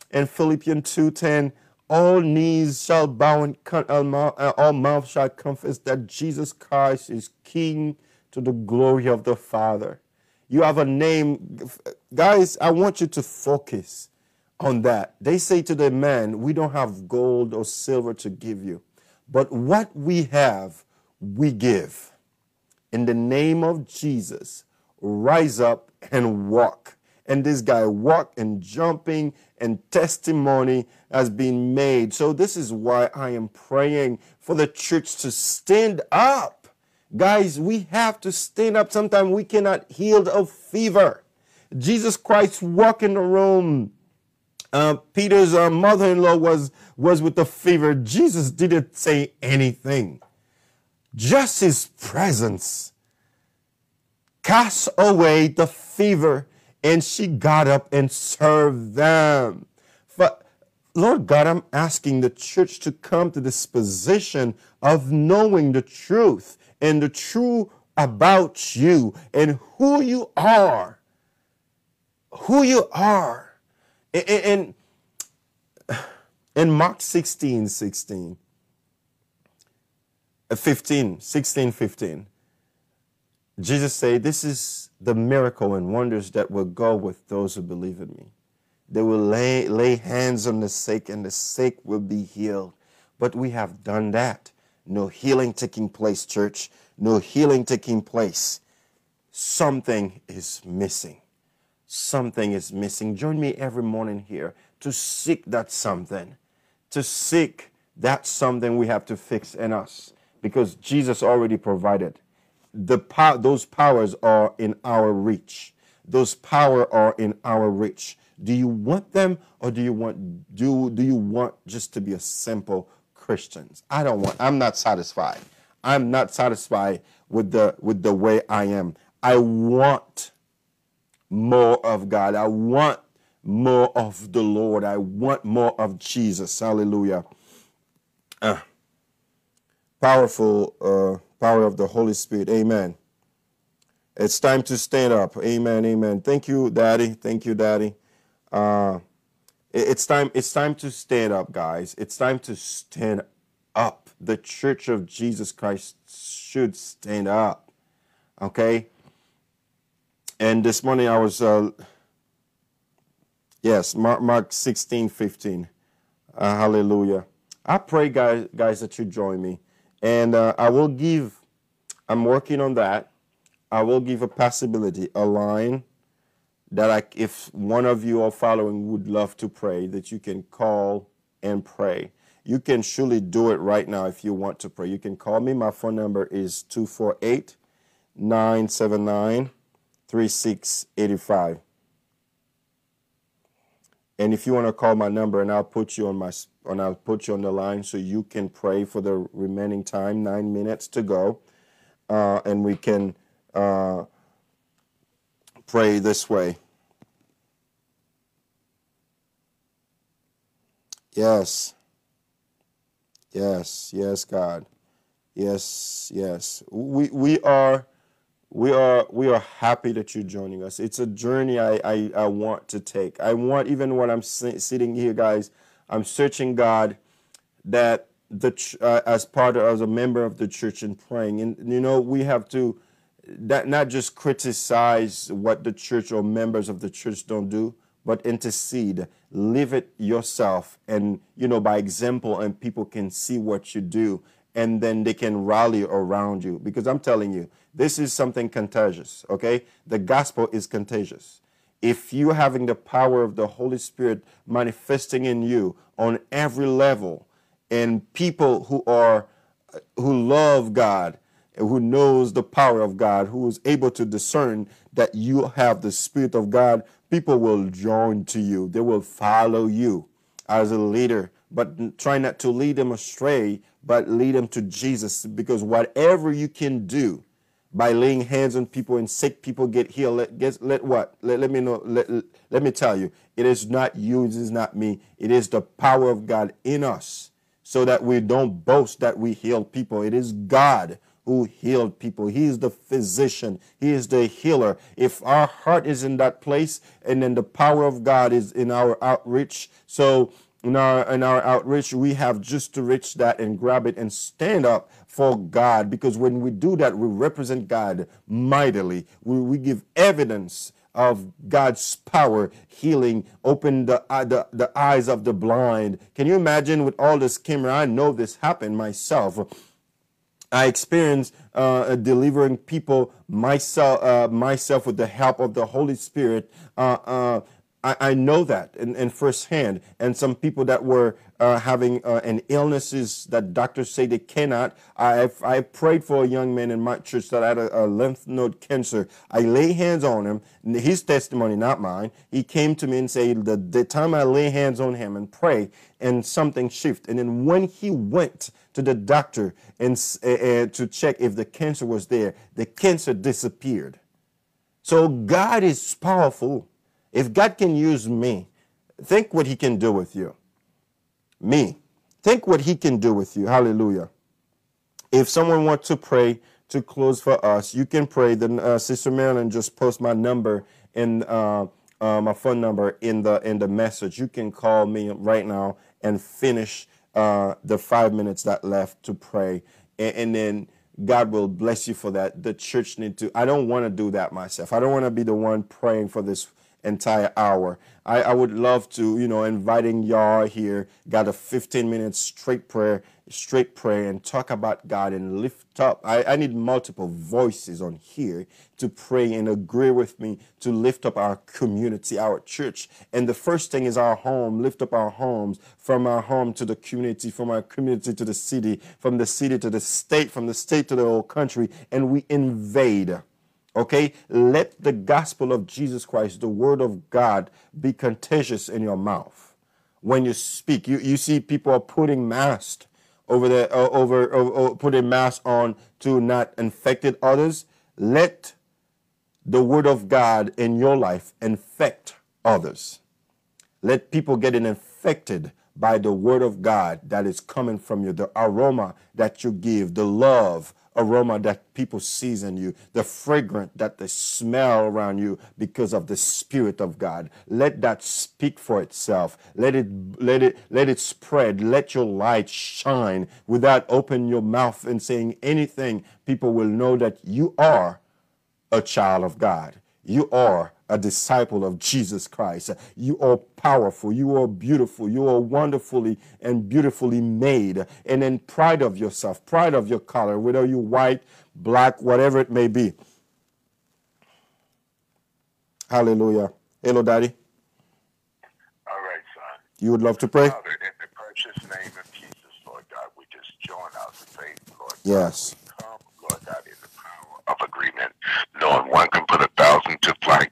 in Philippians 2:10 all knees shall bow and uh, all mouths shall confess that Jesus Christ is King to the glory of the Father. You have a name. Guys, I want you to focus on that. They say to the man, We don't have gold or silver to give you, but what we have, we give. In the name of Jesus, rise up and walk. And this guy walked and jumping and testimony has been made. So, this is why I am praying for the church to stand up. Guys, we have to stand up. Sometimes we cannot heal a fever. Jesus Christ walked in the room. Uh, Peter's uh, mother-in-law was was with the fever. Jesus didn't say anything. Just his presence cast away the fever and she got up and served them. But Lord God, I'm asking the church to come to this position of knowing the truth and the truth about you and who you are. Who you are. And in Mark 16, 16, uh, 15, 16, 15, Jesus said, This is the miracle and wonders that will go with those who believe in me. They will lay, lay hands on the sick, and the sick will be healed. But we have done that. No healing taking place, church. No healing taking place. Something is missing. Something is missing. Join me every morning here to seek that something, to seek that something we have to fix in us because Jesus already provided the pow- those powers are in our reach. Those power are in our reach. Do you want them or do you want do do you want just to be a simple Christians? I don't want I'm not satisfied. I'm not satisfied with the with the way I am. I want more of God. I want more of the Lord. I want more of Jesus. Hallelujah. Uh, powerful uh, power of the Holy Spirit. Amen. It's time to stand up. Amen. Amen. Thank you, Daddy. Thank you, Daddy. Uh, it's time. It's time to stand up, guys. It's time to stand up. The Church of Jesus Christ should stand up. Okay. And this morning I was, uh, yes, Mark, Mark 16, 15. Uh, hallelujah. I pray, guys, guys, that you join me. And uh, I will give, I'm working on that. I will give a possibility, a line that I, if one of you are following would love to pray, that you can call and pray. You can surely do it right now if you want to pray. You can call me. My phone number is 248 979 3685. And if you want to call my number and I'll put you on my and I'll put you on the line so you can pray for the remaining time, nine minutes to go, uh, and we can uh, pray this way. Yes. Yes, yes, God. Yes, yes. We we are we are we are happy that you're joining us. It's a journey I I, I want to take. I want even when I'm sitting here, guys. I'm searching God that the uh, as part of as a member of the church and praying, and you know we have to that not just criticize what the church or members of the church don't do, but intercede. Live it yourself, and you know by example, and people can see what you do and then they can rally around you. Because I'm telling you, this is something contagious, okay? The gospel is contagious. If you're having the power of the Holy Spirit manifesting in you on every level, and people who are who love God, who knows the power of God, who is able to discern that you have the Spirit of God, people will join to you. They will follow you as a leader, but try not to lead them astray but lead them to Jesus because whatever you can do by laying hands on people and sick people get healed, let, get, let what? Let, let me know, let, let me tell you, it is not you, it is not me. It is the power of God in us so that we don't boast that we heal people. It is God who healed people. He is the physician. He is the healer. If our heart is in that place and then the power of God is in our outreach, so in our in our outreach we have just to reach that and grab it and stand up for god because when we do that we represent god mightily. We, we give evidence of god's power healing open the, uh, the the eyes of the blind. Can you imagine with all this camera? I know this happened myself. I experienced uh, delivering people myself, uh, myself with the help of the Holy Spirit. Uh, uh I, I know that in, in firsthand. And some people that were uh, having uh, an illnesses that doctors say they cannot. I I prayed for a young man in my church that had a, a, lymph node cancer. I lay hands on him. His testimony, not mine. He came to me and said the, the time I lay hands on him and pray, and something shift. And then when he went to the doctor and uh, to check if the cancer was there, the cancer disappeared. So God is powerful. If God can use me, think what He can do with you. Me. Think what He can do with you. Hallelujah. If someone wants to pray to close for us, you can pray. Then uh, Sister Marilyn just post my number in uh, uh, my phone number in the in the message. You can call me right now and finish uh, the five minutes that left to pray, and, and then God will bless you for that. The church need to. I don't want to do that myself. I don't want to be the one praying for this entire hour. I, I would love to, you know, inviting y'all here, got a 15 minutes straight prayer, straight prayer and talk about God and lift up. I, I need multiple voices on here to pray and agree with me to lift up our community, our church. And the first thing is our home, lift up our homes from our home to the community, from our community to the city, from the city to the state, from the state to the whole country, and we invade Okay? Let the gospel of Jesus Christ, the word of God, be contagious in your mouth. When you speak, you, you see people are putting masks over the uh, over, over putting masks on to not infect others. Let the word of God in your life infect others. Let people get infected by the word of God that is coming from you, the aroma that you give, the love aroma that people sees in you, the fragrant that they smell around you because of the spirit of God. Let that speak for itself. Let it let it let it spread. Let your light shine without opening your mouth and saying anything. People will know that you are a child of God. You are a disciple of Jesus Christ. You are powerful. You are beautiful. You are wonderfully and beautifully made. And then pride of yourself, pride of your color, whether you're white, black, whatever it may be. Hallelujah. Hello, Daddy. All right, son. You would love to pray? Father, in the precious name of Jesus, Lord God, we just join our faith, Lord. Yes. God. Come, Lord God, in the power of agreement, knowing one can put a thousand to flight, two ten thousand.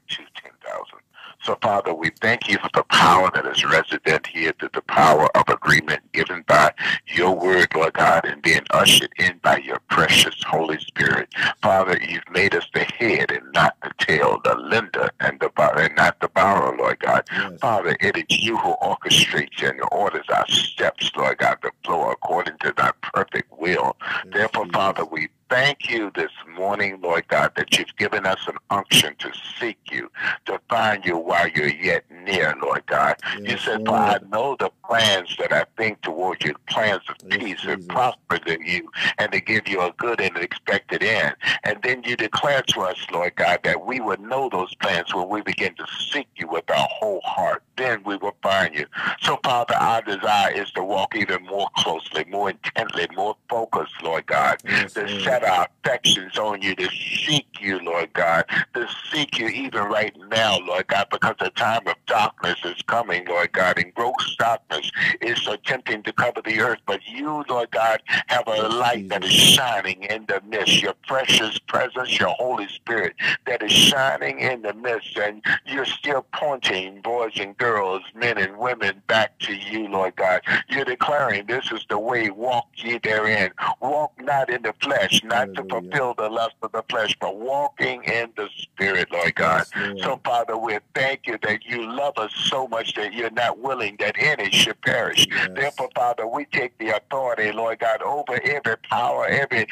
So, Father, we thank you for the power that is resident here, to the power of agreement given by your word, Lord God, and being ushered in by your precious Holy Spirit. Father, you've made us the head and not the tail, the lender and the and not the borrower, Lord God. Yes. Father, it is you who orchestrates and orders our steps, Lord God, to flow according to thy perfect will. Therefore, Father, we thank you this morning, Lord God, that you've given us an unction to seek you, to find you while you're yet near, Lord God. you said, For I know the plans that I think toward you, plans of Yes, peace Jesus. and prosper in you, and to give you a good and expected end. And then you declare to us, Lord God, that we would know those plans when we begin to seek you with our whole heart. Then we will find you. So, Father, our desire is to walk even more closely, more intently, more focused, Lord God Yes. Set our affections on you, to seek you, Lord God, to seek you even right now, Lord God, because the time of darkness is coming, Lord God, and gross darkness is attempting to cover the earth. But you, Lord God, have a light that is shining in the midst, your precious presence, your Holy Spirit that is shining in the midst, and you're still pointing boys and girls, men and women back to you, Lord God. You're declaring this is the way, walk ye therein. Walk not in the flesh, not to fulfill the lust of the flesh, but walking in the spirit, Lord God. Yes, So, Father, we thank you that you love us so much that you're not willing that any should perish. Yes. Therefore, Father, we take the authority, Lord God, over every power, every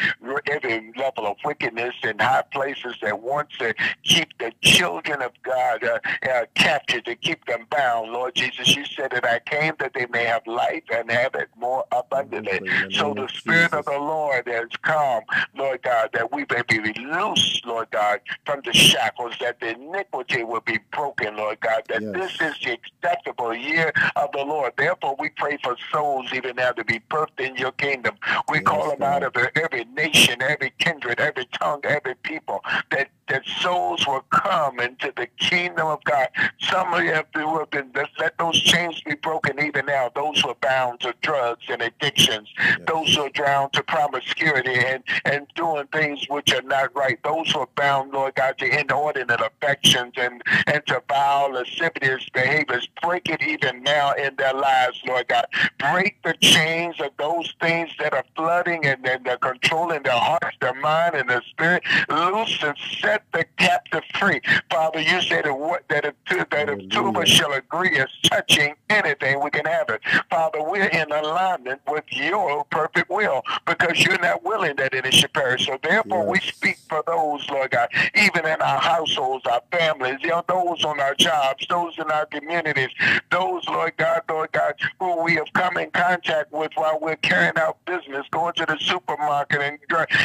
every level of wickedness in high places that wants to keep the children of God uh, uh, captured, to keep them bound. Lord Jesus, you said that I came that they may have life and have it more abundantly. So the Spirit of the Lord has come, Lord God, that we may be released, Lord God, from the shackles, that the iniquity will be broken, Lord God, that Yes. this is the acceptable year of the Lord. Therefore, we pray for souls even now to be birthed in your kingdom. We Yes, call them out of every nation, every kindred, every tongue, every people, that, that souls will come into the kingdom of God. Some of you have been, who have been let, those chains be broken even now. Those who are bound to drugs and addictions, those who are bound to promiscuity and, and doing things which are not right. Those who are bound, Lord God, to inordinate affections and, and to vile, lascivious behaviors. Break it even now in their lives, Lord God. Break the chains of those things that are flooding and, and they're controlling their hearts, their mind, and their spirit. Loose and set the captive free. Father, you said that, what, that, if two, that if two of us shall agree as touching anything, we can have it. Father, we're in alignment with your perfect will because you're not willing that any should perish. So therefore, we speak for those, Lord God, even in our households, our families, you know, those on our jobs, those in our communities, those, Lord God, Lord God, who we have come in contact with while we're carrying out business, going to the supermarket and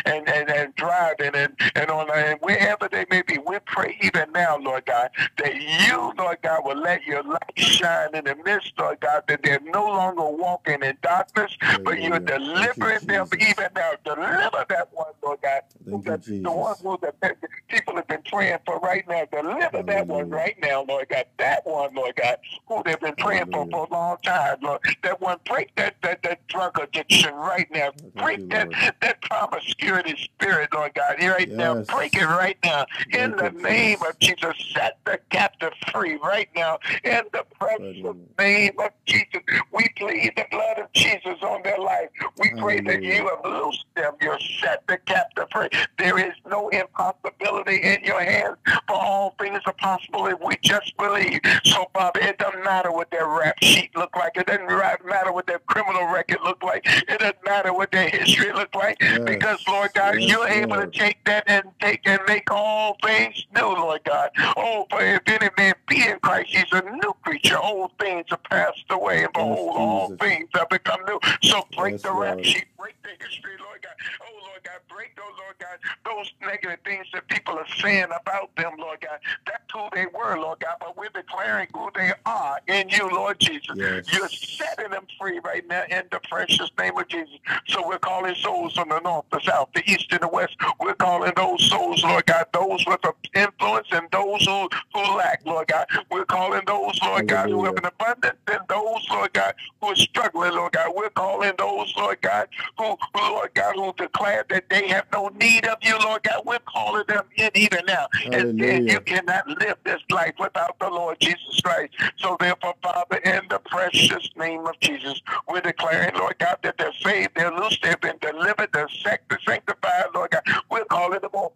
and, and, and driving and, and on and wherever they may be. We pray even now, Lord God, that you, Lord God, will let your light shine in the midst, Lord God, that they're no longer walking in darkness, but you're Hallelujah. Thank you, delivering them even now. Deliver that one, Lord God. Thank you, The, the one who the people have been praying for right now. Deliver that one right now, Lord God. That one, Lord God, who they've been praying for Hallelujah. for a long time, Lord. That one, break that that, that drug addiction right now. Break you, that that promiscuity spirit, Lord God. Right now, break it right now. In the name of Jesus, set the captive free right now. In the precious name of Jesus, we plead the blood of Jesus on their life. We pray that you have loosed them. You set the captive free. There is no impossibility in your hands, for all things are possible if we just believe. So, Father, it doesn't matter what their rap sheet look like. It doesn't matter what their criminal record look like. It doesn't matter what their history look like, Yes. because Lord God, Yes, you're able to take that and take and make all things new, Lord God. Oh, for if any man be in Christ, he's a new creature. Old things are passed away, and behold, all things have become new. So break Yes, the rap sheet, break the history, Lord God. Oh, Lord God, break those, Lord God, those negative things that people are saying about them, Lord God. That's who they were, Lord God, but we're declaring who they are in you, Lord Jesus. Yes. You're setting them free right now in the precious name of Jesus. So we're calling souls from the north, the south, the east, and the west. We're calling those souls, Lord God, those with influence and those who, who lack, Lord God. We're calling those, Lord God, who have an abundance and those, Lord God, who are struggling, Lord God. We're calling those, Lord God, who, Lord God, who declare that they have no need of you, Lord God. We're calling them in even now. And, and you cannot live this life without the Lord Jesus Christ. So therefore, Father, in the precious name of Jesus, we're declaring, Lord God, that they're saved, they're loose, they've been delivered, they're sanctified, Lord God. We're calling them all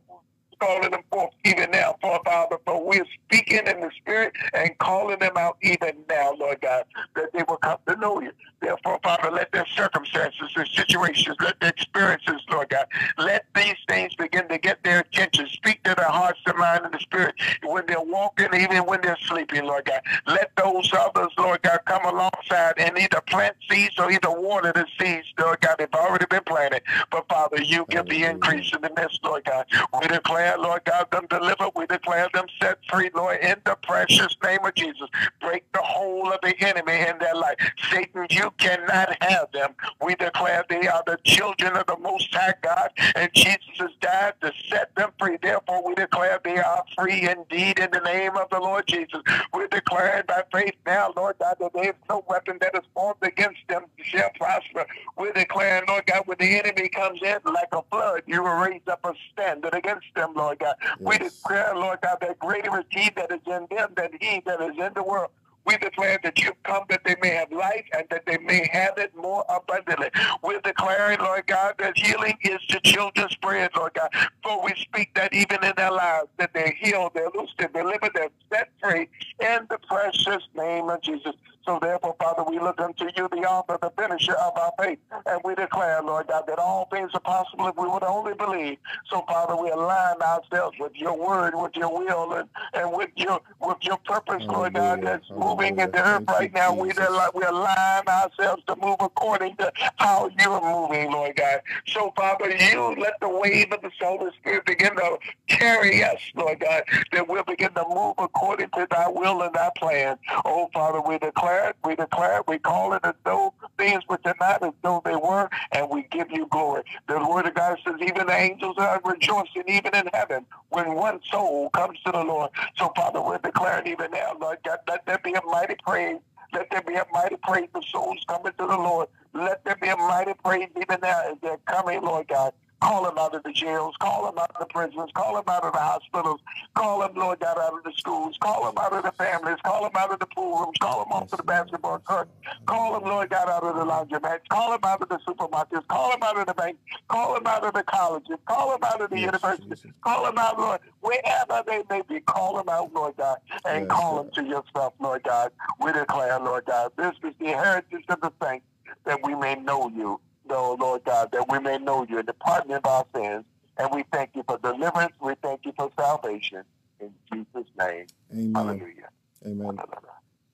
calling them forth even now, for Father, for we're speaking in the Spirit and calling them out even now, Lord God, that they will come to know you. Therefore, Father, let their circumstances and situations, let their experiences, Lord God, let these things begin to get their attention. Speak to their hearts, their mind, and the spirit when they're walking, even when they're sleeping, Lord God. Let those others, Lord God, come alongside and either plant seeds or either water the seeds, Lord God, they've already been planted. But Father, you give the increase in the midst, Lord God. We declare, Lord God, them delivered. We declare them set free, Lord, in the precious name of Jesus. Break the whole of the enemy in their life. Satan, you cannot have them. We declare they are the children of the Most High God, and Jesus has died to set them free. Therefore, we declare they are free indeed in the name of the Lord Jesus. We're declaring by faith now, Lord God, that there is no weapon that is formed against them shall prosper. We're declaring, Lord God, when the enemy comes in like a flood, you will raise up a standard against them, Lord God. We Yes. declare, Lord God, that greater is he that is in them than he that is in the world. We declare that you've come that they may have life and that they may have it more abundantly. We're declaring, Lord God, that healing is to children's bread, Lord God. For we speak that even in their lives, that they're healed, they're loosed, they're delivered, they're set free in the precious name of Jesus. So therefore, Father, we look unto you, the author, the finisher of our faith. And we declare, Lord God, that all things are possible if we would only believe. So, Father, we align ourselves with your word, with your will, and, and with your with your purpose, Lord God, that's moving in the earth right now. We, al- we align ourselves to move according to how you're moving, Lord God. So, Father, you let the wave of the Holy Spirit begin to carry us, Lord God, that we'll begin to move according to thy will and thy plan. Oh, Father, we declare it, we declare it, we call it as though things which are not as though they were, and we give you glory. The word of God says, even the angels are rejoicing, even in heaven, when one soul comes to the Lord. So, Father, we're declaring even now, Lord God, let there be a mighty praise. Let there be a mighty praise of souls coming to the Lord. Let there be a mighty praise even now as they're coming, Lord God. Call them out of the jails. Call them out of the prisons. Call them out of the hospitals. Call them, Lord God, out of the schools. Call them out of the families. Call them out of the pool rooms. Call them off to the basketball court. Call them, Lord God, out of the laundromats. Call them out of the supermarkets. Call them out of the bank. Call them out of the colleges. Call them out of the Yes, universities. Jesus. Call them out, Lord, wherever they may be. Call them out, Lord God, and Yes, call God. them to yourself, Lord God. We declare, Lord God, this is the inheritance of the saints that we may know you, no, Lord God, that we may know you and the pardon of our sins. And we thank you for deliverance. We thank you for salvation. In Jesus' name. Amen. Hallelujah. Amen.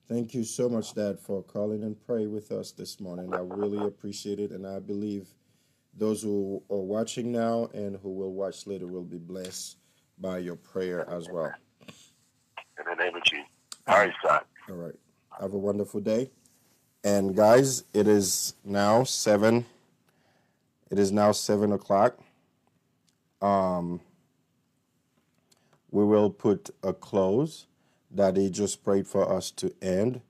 Thank you so much, Dad, for calling and pray with us this morning. I really appreciate it, and I believe those who are watching now and who will watch later will be blessed by your prayer as well. In the name of Jesus. All right, son. All right. Have a wonderful day. And guys, it is now seven. It is now seven o'clock. Um, we will put a close that he just prayed for us to end.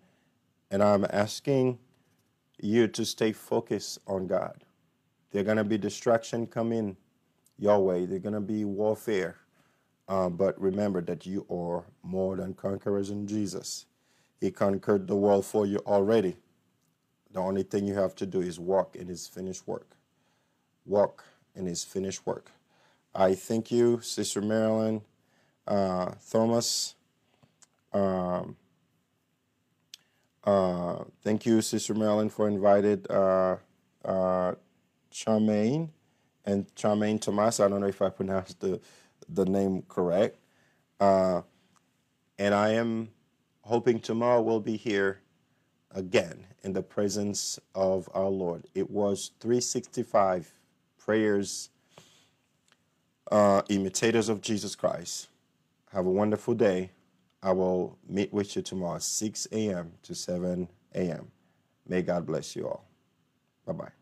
And I'm asking you to stay focused on God. There are gonna be distraction coming your way. There are gonna be warfare. Uh, but remember that you are more than conquerors in Jesus. He conquered the world for you already. The only thing you have to do is walk in his finished work. Walk in his finished work. I thank you, Sister Marilyn, uh, Thomas. Um, uh, thank you, Sister Marilyn, for invited uh, uh, Charmaine and Charmaine Thomas. I don't know if I pronounced the the name correct. Uh, and I am hoping tomorrow we'll be here again in the presence of our Lord. It was 365 prayers, uh, imitators of Jesus Christ. Have a wonderful day. I will meet with you tomorrow, 6 a.m. to 7 a.m. May God bless you all. Bye bye.